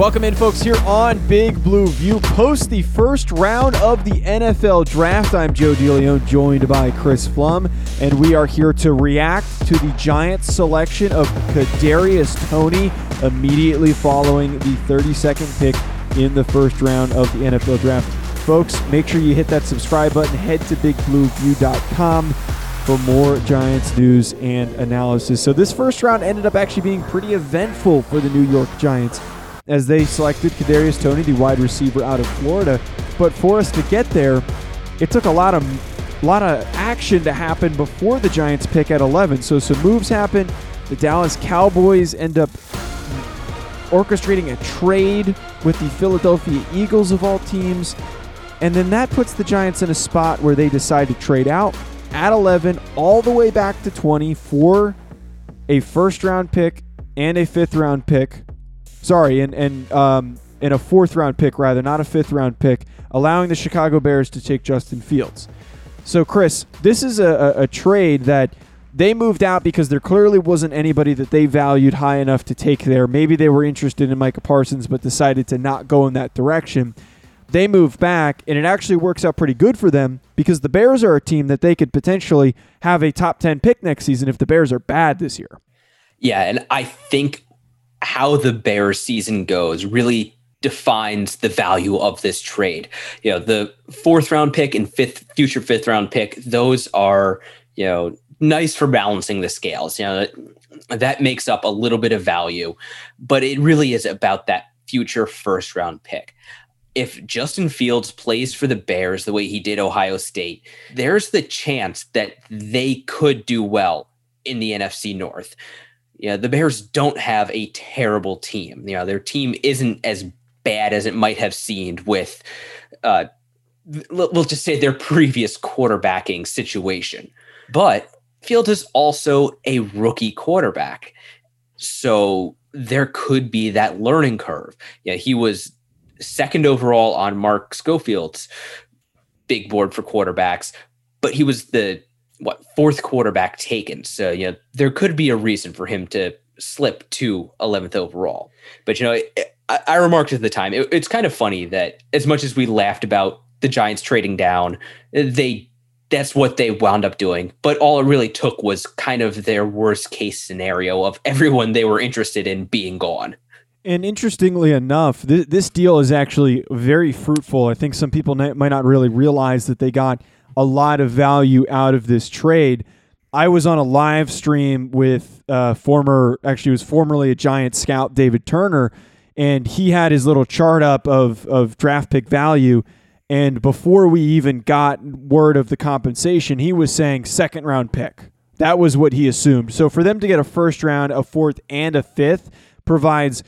Welcome in, folks, here on Big Blue View. Post the first round of the NFL Draft. I'm Joe DeLeon, joined by Chris Pflum, and we are here to react to the Giants' selection of Kadarius Toney immediately following the 32nd pick in the first round of the NFL Draft. Folks, make sure you hit that subscribe button. Head to BigBlueView.com for more Giants news and analysis. So this first round ended up actually being pretty eventful for the New York Giants as they selected Kadarius Toney, the wide receiver out of Florida. But for us to get there, it took a lot of a lot of action to happen before the Giants pick at 11. So some moves happen. The Dallas Cowboys end up orchestrating a trade with the Philadelphia Eagles of all teams. And then that puts the Giants in a spot where they decide to trade out at 11 all the way back to 20 for a first round pick and a fifth round pick sorry, and and um, in a fourth round pick rather, not a fifth round pick, allowing the Chicago Bears to take Justin Fields. So, Chris, this is a, a, a trade that they moved out because there clearly wasn't anybody that they valued high enough to take there. Maybe they were interested in Micah Parsons, but decided to not go in that direction. They move back, and it actually works out pretty good for them because the Bears are a team that they could potentially have a top 10 pick next season if the Bears are bad this year. Yeah, and I think how the Bears season goes really defines the value of this trade. You know, the fourth round pick and fifth future fifth round pick, those are, you know, nice for balancing the scales. You know, that makes up a little bit of value, but it really is about that future first round pick. If Justin Fields plays for the Bears the way he did Ohio State, there's the chance that they could do well in the NFC North yeah, the Bears don't have a terrible team. You know, their team isn't as bad as it might have seemed with, uh, we'll just say their previous quarterbacking situation. But Field is also a rookie quarterback. So there could be that learning curve. Yeah, he was second overall on Mark Schofield's big board for quarterbacks, but he was the what fourth quarterback taken. So you know there could be a reason for him to slip to 11th overall. But you know, I, I remarked at the time it, it's kind of funny that as much as we laughed about the Giants trading down, they that's what they wound up doing. But all it really took was kind of their worst case scenario of everyone they were interested in being gone. And interestingly enough, th- this deal is actually very fruitful. I think some people might not really realize that they got a lot of value out of this trade. I was on a live stream with uh, former, actually, was formerly a Giant scout, David Turner, and he had his little chart up of of draft pick value. And before we even got word of the compensation, he was saying second round pick. That was what he assumed. So for them to get a first round, a fourth, and a fifth provides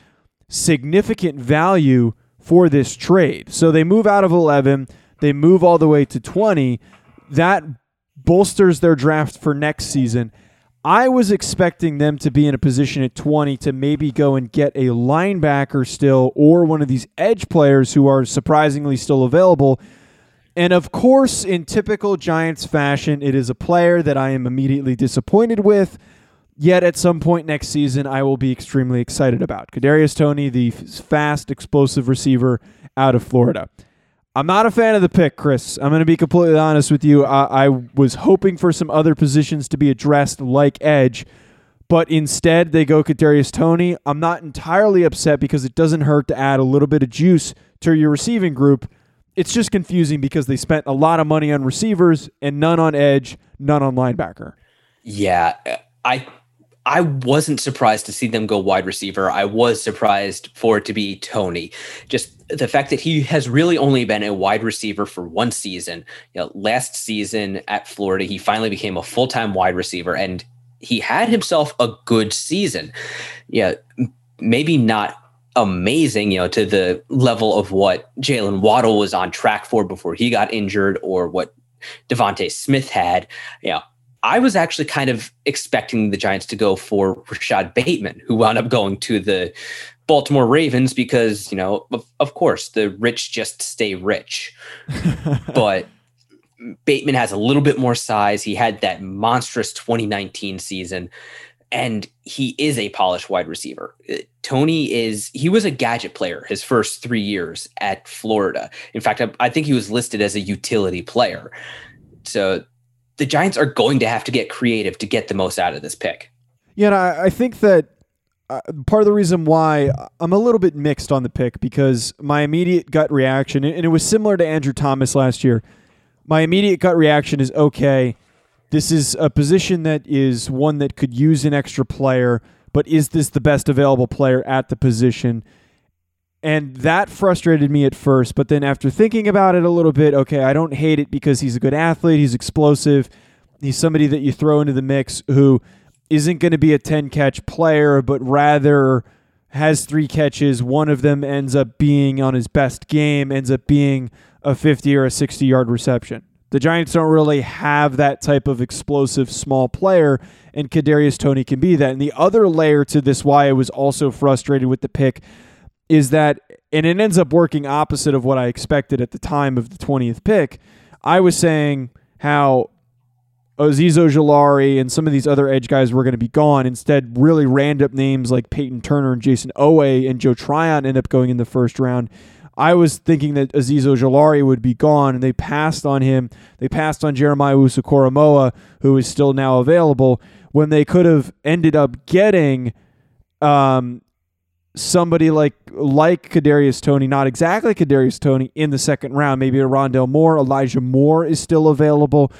significant value for this trade. So they move out of 11. They move all the way to 20. That bolsters their draft for next season. I was expecting them to be in a position at 20 to maybe go and get a linebacker still or one of these edge players who are surprisingly still available. And of course, in typical Giants fashion, it is a player that I am immediately disappointed with. Yet at some point next season, I will be extremely excited about Kadarius Toney, the fast, explosive receiver out of Florida. I'm not a fan of the pick, Chris. I'm going to be completely honest with you. I, I was hoping for some other positions to be addressed, like edge, but instead they go Kadarius Toney. I'm not entirely upset because it doesn't hurt to add a little bit of juice to your receiving group. It's just confusing because they spent a lot of money on receivers and none on edge, none on linebacker. Yeah, I I wasn't surprised to see them go wide receiver. I was surprised for it to be Toney. Just the fact that he has really only been a wide receiver for one season. You know, last season at Florida, he finally became a full time wide receiver, and he had himself a good season. Yeah, maybe not amazing, you know, to the level of what Jaylen Waddle was on track for before he got injured, or what DeVonta Smith had. Know, I was actually kind of expecting the Giants to go for Rashod Bateman, who wound up going to the Baltimore Ravens because, you know, of, of course, the rich just stay rich. but Bateman has a little bit more size. He had that monstrous 2019 season, and he is a polished wide receiver. Uh, Toney is, he was a gadget player his first three years at Florida. In fact, I, I think he was listed as a utility player. So the Giants are going to have to get creative to get the most out of this pick. Yeah, I, I think that uh, part of the reason why I'm a little bit mixed on the pick because my immediate gut reaction, and it was similar to Andrew Thomas last year, my immediate gut reaction is okay, this is a position that is one that could use an extra player, but is this the best available player at the position? And that frustrated me at first, but then after thinking about it a little bit, okay, I don't hate it because he's a good athlete, he's explosive, he's somebody that you throw into the mix who isn't going to be a 10 catch player, but rather has three catches. One of them ends up being on his best game, ends up being a 50 or a 60 yard reception. The Giants don't really have that type of explosive small player, and Kadarius Toney can be that. And the other layer to this, why I was also frustrated with the pick, is that, and it ends up working opposite of what I expected at the time of the 20th pick. I was saying how Azeez Ojulari and some of these other edge guys were going to be gone. Instead, really random names like Peyton Turner and Jayson Oweh and Joe Tryon end up going in the first round. I was thinking that Azeez Ojulari would be gone, and they passed on him. They passed on Jeremiah Owusu-Koramoah, who is still now available, when they could have ended up getting um, somebody like like Kadarius Toney, not exactly Kadarius Toney in the second round. Maybe a Rondale Moore, Elijah Moore is still available.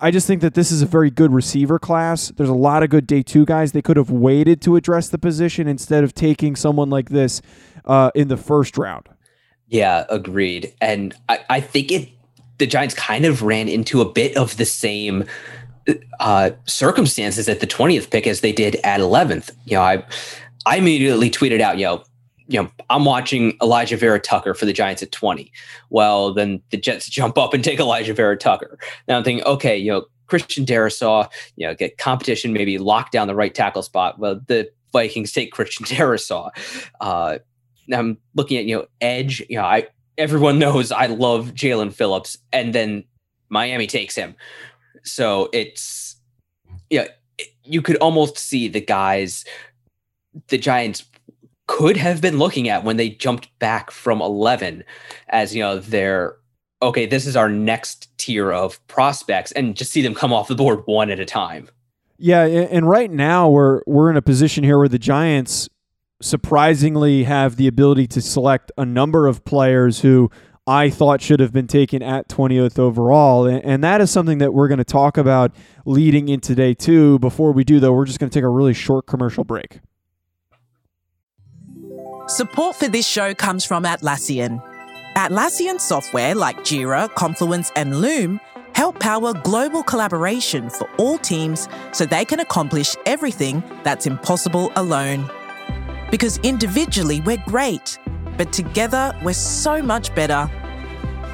I just think that this is a very good receiver class. There's a lot of good day two guys. They could have waited to address the position instead of taking someone like this uh, in the first round. Yeah, agreed. And I, I think it the Giants kind of ran into a bit of the same uh, circumstances at the 20th pick as they did at 11th. You know, I I immediately tweeted out, yo, you know, I'm watching Elijah Vera-Tucker for the Giants at 20. Well, then the Jets jump up and take Elijah Vera-Tucker. Now I'm thinking, okay, you know, Christian Darrisaw, you know, get competition, maybe lock down the right tackle spot. Well, the Vikings take Christian Darrisaw. Uh, I'm looking at, you know, edge. You know, I everyone knows I love Jaelan Phillips, and then Miami takes him. So it's yeah, you could almost see the guys the Giants could have been looking at when they jumped back from 11 as you know they're okay this is our next tier of prospects and just see them come off the board one at a time yeah and right now we're we're in a position here where the giants surprisingly have the ability to select a number of players who I thought should have been taken at 20th overall. And that is something that we're going to talk about leading into day two. Before we do, though, we're just going to take a really short commercial break. Support for this show comes from Atlassian. Atlassian software like Jira, Confluence, and Loom help power global collaboration for all teams so they can accomplish everything that's impossible alone. Because individually we're great, but together we're so much better.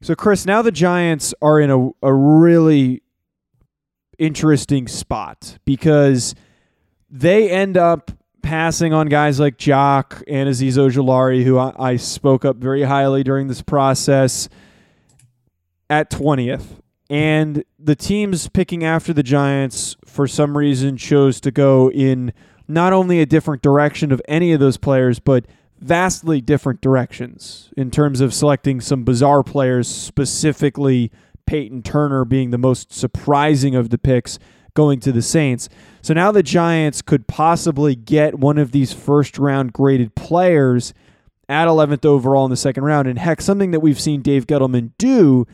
So, Chris, now the Giants are in a, a really interesting spot because they end up passing on guys like Jock and Azeez Ojulari, who I, I spoke up very highly during this process at 20th. And the teams picking after the Giants, for some reason, chose to go in not only a different direction of any of those players, but vastly different directions in terms of selecting some bizarre players, specifically Peyton Turner being the most surprising of the picks going to the Saints. So now the Giants could possibly get one of these first round graded players at 11th overall in the second round. And heck, something that we've seen Dave Gettleman do,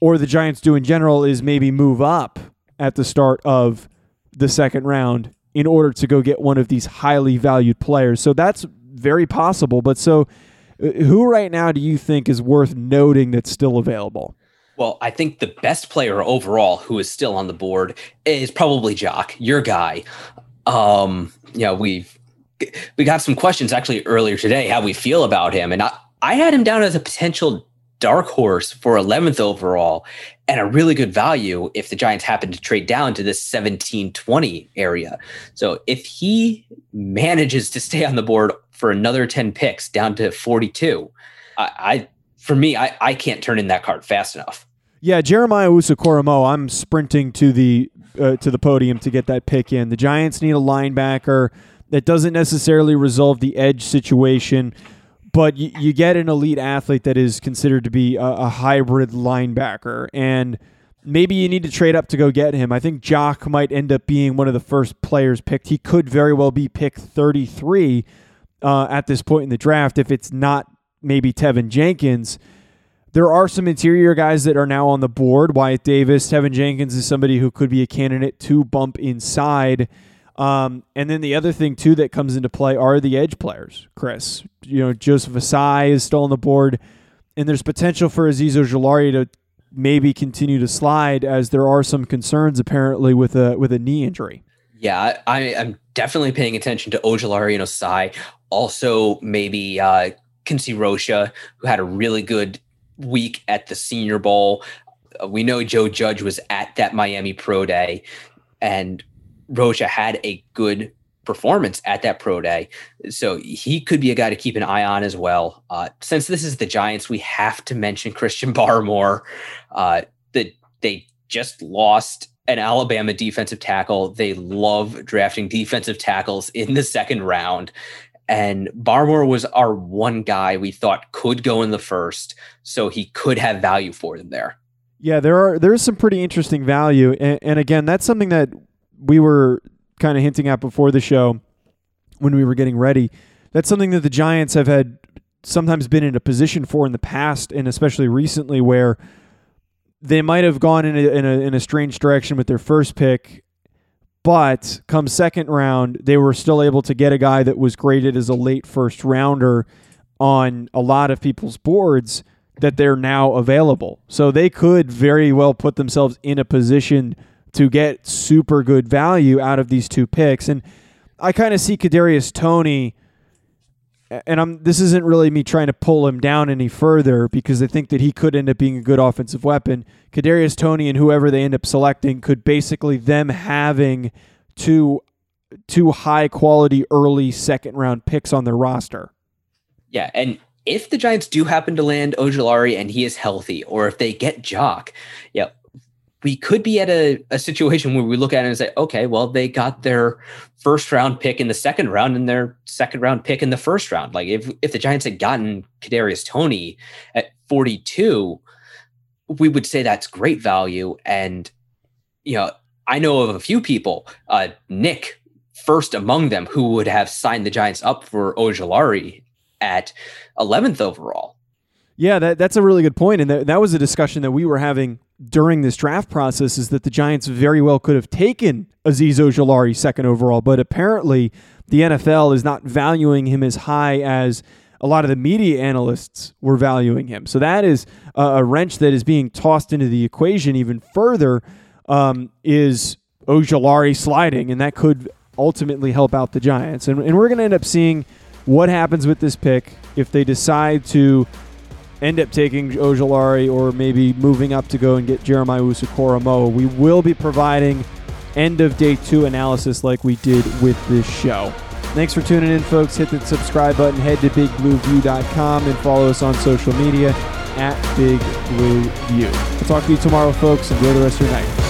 or the Giants do in general, is maybe move up at the start of the second round in order to go get one of these highly valued players. So that's very possible. But so, uh, who right now do you think is worth noting that's still available? Well, I think the best player overall who is still on the board is probably Jock, your guy. Um, know, we've we got some questions actually earlier today how we feel about him, and I, I had him down as a potential dark horse for 11th overall and a really good value if the Giants happen to trade down to this 17 20 area. So if he manages to stay on the board for another 10 picks down to 42, I, I for me, I, I can't turn in that card fast enough. Yeah, Jeremiah Owusu-Koramoah, I'm sprinting to the uh, to the podium to get that pick in. The Giants need a linebacker that doesn't necessarily resolve the edge situation but you, you get an elite athlete that is considered to be a, a, hybrid linebacker and maybe you need to trade up to go get him i think jock might end up being one of the first players picked he could very well be pick 33 uh, at this point in the draft if it's not maybe teven jenkins there are some interior guys that are now on the board wyatt davis teven jenkins is somebody who could be a candidate to bump inside um, and then the other thing too that comes into play are the edge players. Chris, you know, Joseph Ossai is still on the board, and there's potential for Azeez Ojulari to maybe continue to slide as there are some concerns apparently with a with a knee injury. Yeah, I, am definitely paying attention to Ojulari and Ossai. Also, maybe uh, Quincy Roche, who had a really good week at the Senior Bowl. Uh, we know Joe Judge was at that Miami Pro Day, and Roche had a good performance at that pro day. So he could be a guy to keep an eye on as well. Uh, since this is the Giants, we have to mention Christian Barmore. Uh, that they just lost an Alabama defensive tackle. They love drafting defensive tackles in the second round. And Barmore was our one guy we thought could go in the first, so he could have value for them there. Yeah, there are there is some pretty interesting value, and, and again, that's something that we were kind of hinting at before the show when we were getting ready. That's something that the Giants have had sometimes been in a position for in the past, and especially recently, where they might have gone in a, in a, in a strange direction with their first pick, but come second round, they were still able to get a guy that was graded as a late first rounder on a lot of people's boards that they're now available. So they could very well put themselves in a position to get super good value out of these two picks. And I kind of see Kadarius Toney, and I'm this isn't really me trying to pull him down any further because I think that he could end up being a good offensive weapon. Kadarius Toney and whoever they end up selecting could basically them having two two high quality early second round picks on their roster. Yeah, and if the Giants do happen to land Ojulari and he is healthy, or if they get Jock, yeah, we could be at a, a situation where we look at it and say, okay, well, they got their first round pick in the second round and their second round pick in the first round. Like if if the Giants had gotten Kadarius Toney at 42, we would say that's great value. And you know, I know of a few people, uh, Nick first among them, who would have signed the Giants up for Ojulari at 11th overall. Yeah, that, that's a really good point. and that, that was a discussion that we were having during this draft process. Is that the Giants very well could have taken Azeez Ojulari second overall, but apparently the NFL is not valuing him as high as a lot of the media analysts were valuing him. So that is a, wrench that is being tossed into the equation even further. Um, is Ojulari sliding, and that could ultimately help out the Giants. And, and we're going to end up seeing what happens with this pick if they decide to end up taking Ojulari or maybe moving up to go and get Jeremiah Owusu-Koramoah. We will be providing end of day two analysis like we did with this show. Thanks for tuning in, folks. Hit the subscribe button, head to bigblueview.com, and follow us on social media at Big Blue View. I'll talk to you tomorrow, folks. Enjoy the rest of your night.